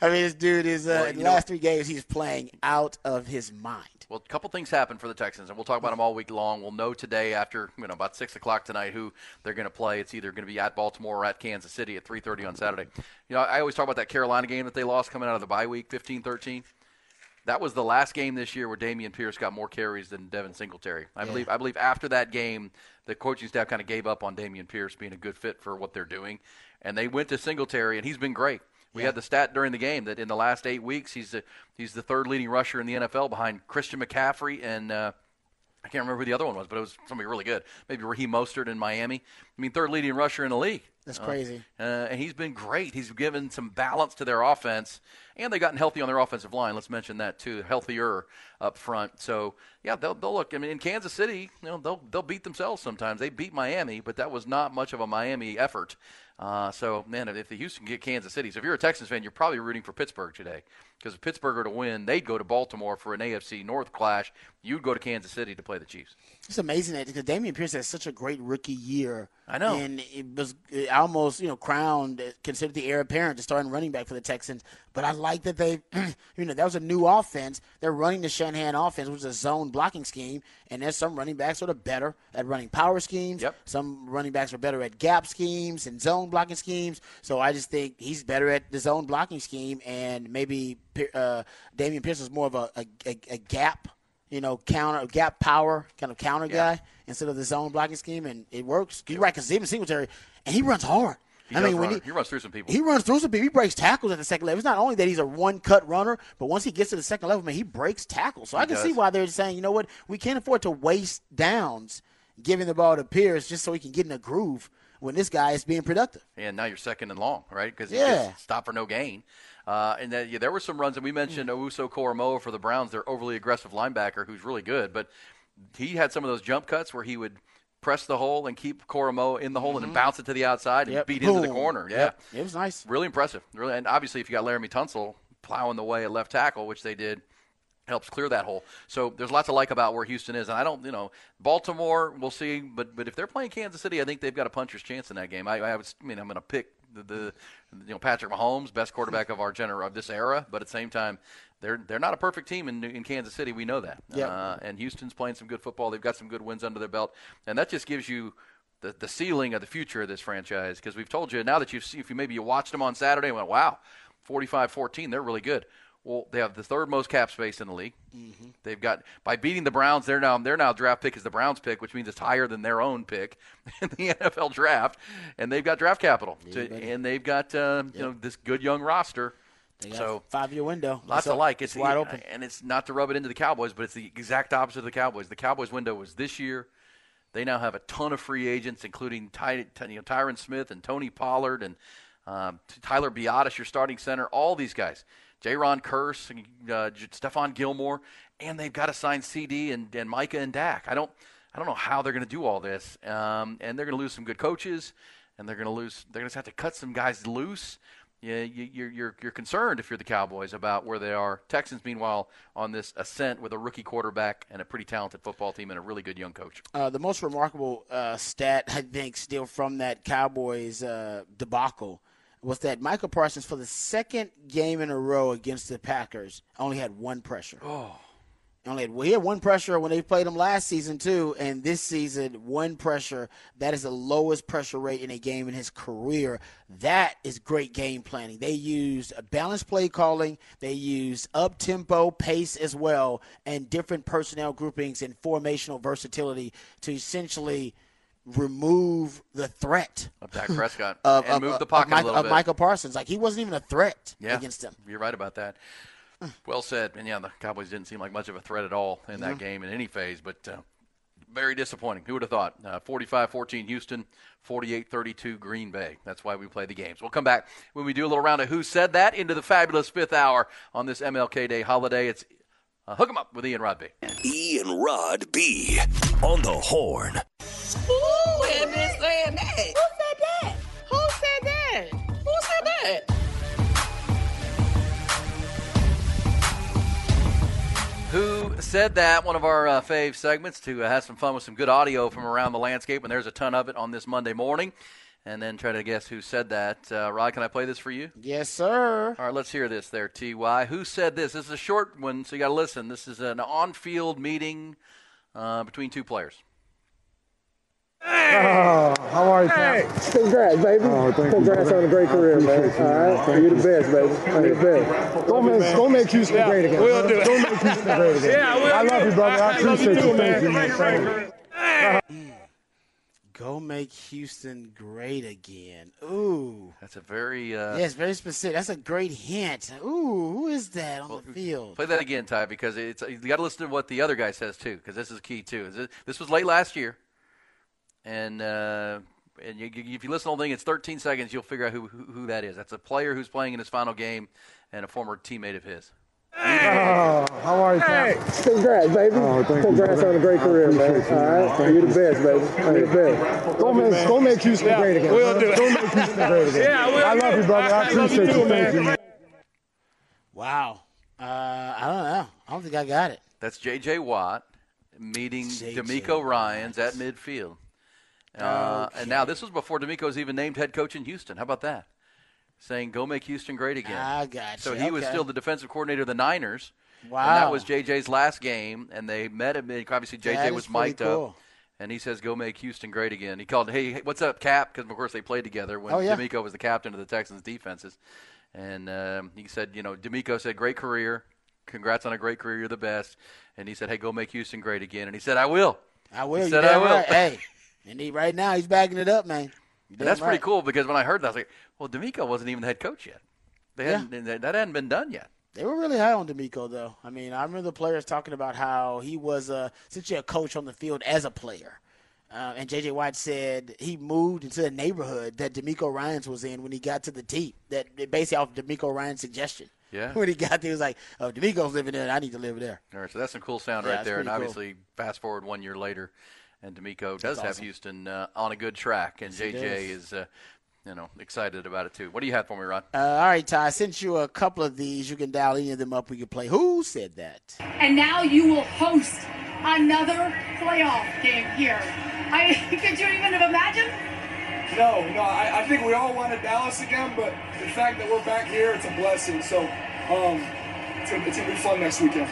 I mean, this dude is, uh, Well, in the you know- last three games, he's playing out of his mind. Well, a couple things happened for the Texans, and we'll talk about them all week long. We'll know today after you know about six o'clock tonight who they're going to play. It's either going to be at Baltimore or at Kansas City at three thirty on Saturday. You know, I always talk about that Carolina game that they lost coming out of the bye week, 15-13. That was the last game this year where Dameon Pierce got more carries than Devin Singletary. I believe. I believe after that game, the coaching staff kind of gave up on Dameon Pierce being a good fit for what they're doing, and they went to Singletary, and he's been great. We had the stat during the game that in the last eight weeks, he's the he's the third leading rusher in the NFL behind Christian McCaffrey and uh, I can't remember who the other one was, but it was somebody really good. Maybe Raheem Mostert in Miami. I mean, third leading rusher in the league. That's Uh, crazy. uh, and he's been great. He's given some balance to their offense, and they've gotten healthy on their offensive line. Let's mention that too, healthier up front. So yeah, they'll, they'll look. I mean, in Kansas City, you know, they'll they'll beat themselves sometimes. They beat Miami, but that was not much of a Miami effort. Uh, so man, if the Houston get Kansas City, so if you're a Texans fan, you're probably rooting for Pittsburgh today because if Pittsburgh were to win, they'd go to Baltimore for an AFC North clash. You'd go to Kansas City to play the Chiefs. It's amazing that because Dameon Pierce had such a great rookie year. I know. and it was almost you know crowned, considered the heir apparent to starting running back for the Texans. But I like that they, you know, that was a new offense. They're running the Shanahan offense, which is a zone blocking scheme, and there's some running backs that are better at running power schemes. Yep. Some running backs are better at gap schemes and zone blocking schemes. So I just think he's better at the zone blocking scheme, and maybe uh, Dameon Pierce is more of a, a, a, gap you know, counter gap power kind of counter guy instead of the zone blocking scheme, and it works. You're right, because even Singletary, and he runs hard. He I mean, when he, he runs through some people. he runs through some people. He breaks tackles at the second level. It's not only that he's a one cut runner, but once he gets to the second level, man, he breaks tackles. So I can does. see why they're saying, you know what, we can't afford to waste downs giving the ball to Pierce just so he can get in a groove when this guy is being productive. and now you're second and long, right? Because he Yeah. stopped for no gain. Uh, and then, yeah, there were some runs, and we mentioned Owusu Koramoah for the Browns, their overly aggressive linebacker, who's really good, but he had some of those jump cuts where he would press the hole and keep Koramoah in the hole and then bounce it to the outside and Yep. beat into the corner. Yeah. Yep. It was nice. Really impressive. Really, and obviously, if you got Laremy Tunsil plowing the way at left tackle, which they did, helps clear that hole. So there's lots to like about where Houston is. And I don't, you know, Baltimore, we'll see. But but if they're playing Kansas City, I think they've got a puncher's chance in that game. I, I, was, I mean, I'm going to pick the, the, you know, Patrick Mahomes, best quarterback of our gener- of this era. But at the same time, they're they're not a perfect team in, in Kansas City. We know that. Yeah. Uh, and Houston's playing some good football. They've got some good wins under their belt, and that just gives you the, the ceiling of the future of this franchise. Because we've told you now that you've seen, if you maybe you watched them on Saturday and went, wow, 45-14, they're really good. Well, they have the third most cap space in the league. They've got by beating the Browns, they're now their now draft pick is the Browns pick, which means it's higher than their own pick in the NFL draft, and they've got draft capital, to, and they've got uh, you know this good young roster. They got So five year window. Lots to like. It's, It's, wide open. and it's not to rub it into the Cowboys, but it's the exact opposite of the Cowboys. The Cowboys' window was this year. They now have a ton of free agents, including Ty- you know, Tyron Smith and Tony Pollard and um, Tyler Biadasz, your starting center. All these guys, Jayron Kearse, uh, Stephon Gilmore, and they've got to sign CeeDee and, and Micah and Dak. I don't, I don't know how they're going to do all this, um, and they're going to lose some good coaches, and they're going to lose. They're going to have to cut some guys loose. Yeah, you, you're, you're, you're concerned if you're the Cowboys about where they are. Texans, meanwhile, on this ascent with a rookie quarterback and a pretty talented football team and a really good young coach. Uh, the most remarkable uh, stat, I think, still from that Cowboys uh, debacle was that Micah Parsons, for the second game in a row against the Packers, only had one pressure. Oh. Only had, well, he had one pressure when they played him last season, too, and this season, one pressure. That is the lowest pressure rate in a game in his career. That is great game planning. They used a balanced play calling, they used up tempo pace as well, and different personnel groupings and formational versatility to essentially remove the threat Of Dak Prescott of, and of- move of- the pocket of, Mike- a little of. Micah Parsons. Like he wasn't even a threat yeah, against him. You're right about that. Well said. And yeah, the Cowboys didn't seem like much of a threat at all in that game in any phase, but uh, very disappointing. Who would have thought? Uh, 45-14 Houston, 48-32 Green Bay. That's why we play the games. We'll come back when we do a little round of Who Said That into the fabulous fifth hour on this MLK Day holiday. It's uh, Hook 'em Up with Ian Rodby. Ian Rod B. On the horn. Who had been saying that? Who said that? Who said that? Who said that? Who said that? One of our uh, fave segments to uh, have some fun with some good audio from around the landscape, and there's a ton of it on this Monday morning. And then try to guess who said that. Uh, Rod, can I play this for you? Yes, sir. All right, let's hear this there, TY. Who said this? This is a short one, so you got to listen. This is an on field meeting uh, between two players. How are you, Hey, congrats, baby. congrats on a great career, man. All right, you're the best, baby. You're the best. Go make, go make Houston great again. We'll do it. Go make Houston great again. yeah, I love you, brother. I appreciate you. Thank you, man. Thank you. Go make Houston great again. Ooh. That's a very. Uh, Yes, very specific. That's a great hint. Ooh, who is that on the field? Play that again, Ty, because it's you got to listen to what the other guy says too, because this is key too. This- This was late last year, and uh, and you, you- if you listen to the whole thing, it's 13 seconds. You'll figure out who, who who that is. That's a player who's playing in his final game, and a former teammate of his. Oh, how are you, Hey, congrats, baby. congrats on a great career, man. All right, you're the best, baby. You're the best. Go make, go make Houston great again. We'll do it. Go make Houston great again. Yeah, I love you, brother. I appreciate you. Thank you, man. Wow. Uh, I don't know. I don't think I got it. That's J.J. Watt meeting J.J. DeMeco Ryan's at midfield. Uh, And now this was before DeMeco was even named head coach in Houston. How about that? Saying go make Houston great again. I got So he was still the defensive coordinator of the Niners. Wow. And that was JJ's last game, and they met him. Obviously, JJ That was mic'd cool. up, and he says, "Go make Houston great again." He called, "Hey, hey, what's up, Cap?" Because of course they played together when Oh, yeah. DeMeco was the captain of the Texans defenses, and um, he said, "You know, DeMeco said, great career, congrats on a great career, you're the best," and he said, "Hey, go make Houston great again," and he said, "I will." I will. He said, "I will." right. Hey, and he, right now he's backing it up, man. You And damn that's pretty cool because when I heard that, I was like, "Well, DeMeco wasn't even the head coach yet. They hadn't, that that hadn't been done yet." They were really high on DeMeco, though. I mean, I remember the players talking about how he was uh, essentially a coach on the field as a player. Uh, and J.J. Watt said he moved into the neighborhood that DeMeco Ryans was in when he got to the team. That basically off DeMeco Ryan's suggestion. Yeah. When he got there, he was like, "Oh, DeMeco's living there. I need to live there." All right, so that's some cool sound Yeah, right there. And cool. obviously, fast forward one year later, And DeMeco does have. Houston uh, on a good track, and he JJ does. is, uh, you know, excited about it too. What do you have for me, Ron? Uh, all right, Ty. I sent you a couple of these. You can dial any of them up. We can play. Who said that? And now you will host another playoff game here. I could you even have imagined? No, no, I, I think we all wanted Dallas again, but the fact that we're back here, it's a blessing. So, um, it's gonna, it's gonna be fun next weekend.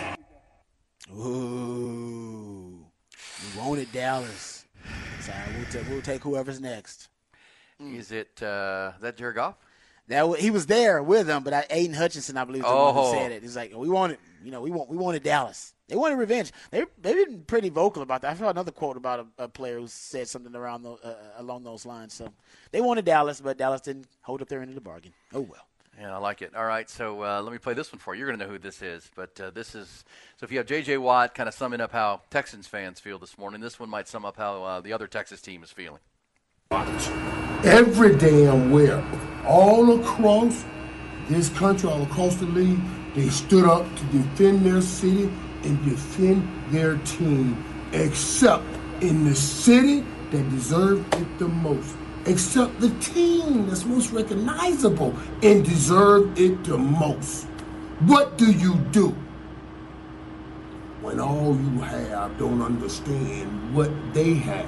Ooh, we wanted Dallas. Sorry, we'll, ta- we'll take whoever's next. Is it uh, that Jared Goff? That he was there with them, but I, Aidan Hutchinson, I believe, is the one Oh. who said it. He's like, we wanted, you know, we want, we wanted Dallas. They wanted revenge. They they've been pretty vocal about that. I saw another quote about a, a player who said something around those, uh, along those lines. So they wanted Dallas, but Dallas didn't hold up their end of the bargain. Oh well. Yeah, I like it. All right, so uh, let me play this one for you. You're going to know who this is, but uh, this is so if you have J.J. Watt, kind of summing up how Texans fans feel this morning. This one might sum up how uh, the other Texas team is feeling. every damn where, all across this country, all across the league, they stood up to defend their city and defend their team, except in the city that deserved it the most. Except the team that's most recognizable and deserved it the most. What do you do when all you have don't understand what they have?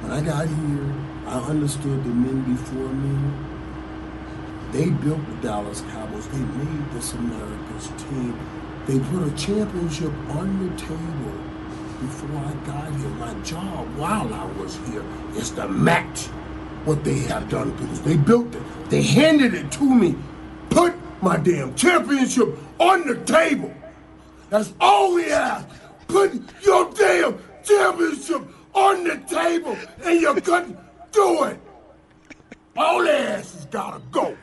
When I got here, I understood the men before me. They built the Dallas Cowboys. They made this America's team. They put a championship on the table before I got here. My job while I was here is to match what they have done to because they built it. They handed it to me. Put my damn championship on the table. That's all we ask. Put your damn championship on the table, and you couldn't do it. All their asses gotta go.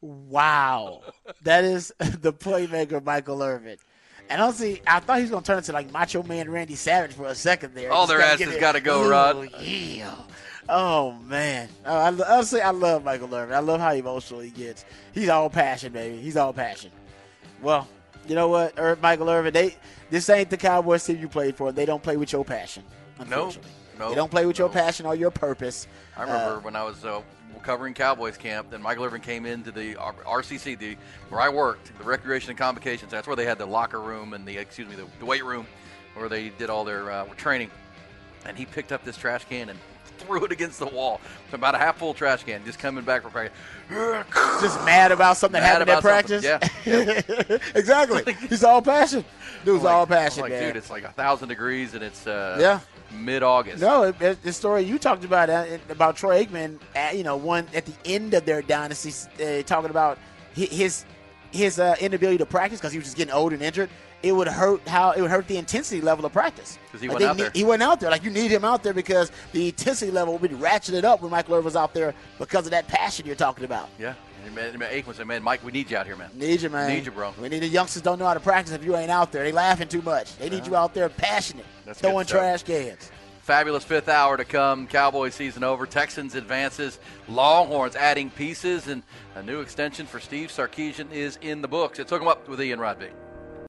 Wow, that is the playmaker Michael Irvin. And honestly, I thought he was going to turn into like Macho Man Randy Savage for a second there. All Just their asses gotta go, Ooh, Rod. Yeah. Oh man. Oh, I, honestly, I love Michael Irvin. I love how emotional he gets. He's all passion, baby. He's all passion. Well, you know what, Michael Irvin? They this ain't the Cowboys team you played for. They don't play with your passion. Unfortunately, no, they don't play with your passion or your purpose. I remember Uh, when I was uh, covering Cowboys camp, then Michael Irvin came into the RCC, the where I worked, the Recreation and Convocations. That's where they had the locker room and the excuse me, the, the weight room, where they did all their uh, training. And he picked up this trash can and threw it against the wall. It's about a half full trash can, just coming back from practice. just mad about something that Mad happened at practice. something, exactly. He's all passion. Dude's Like- all passion, like, dude, it's like a thousand degrees and it's uh, Yeah. mid-August. No, it, it- the story you talked about uh, about Troy Aikman, uh, you know, one at the end of their dynasty, uh, talking about his his uh, inability to practice because he was just getting old and injured. It would hurt how it would hurt the intensity level of practice 'Cause he Like, wasn't out need- there. He wasn't out there. Like you need him out there because the intensity level would be ratcheted up when Michael Irvin was out there because of that passion you're talking about. Yeah. Man, man, Aikman said, "Man, Mike, we need you out here, man. Need you, man. Need you, bro. We need the youngsters don't know how to practice if you ain't out there. They laughing too much. They need you out there passionate, That's throwing trash cans. Fabulous fifth hour to come. Cowboys season over. Texans advances. Longhorns adding pieces, and a new extension for Steve Sarkisian is in the books. It's Hook 'em Up with Ian Rodby.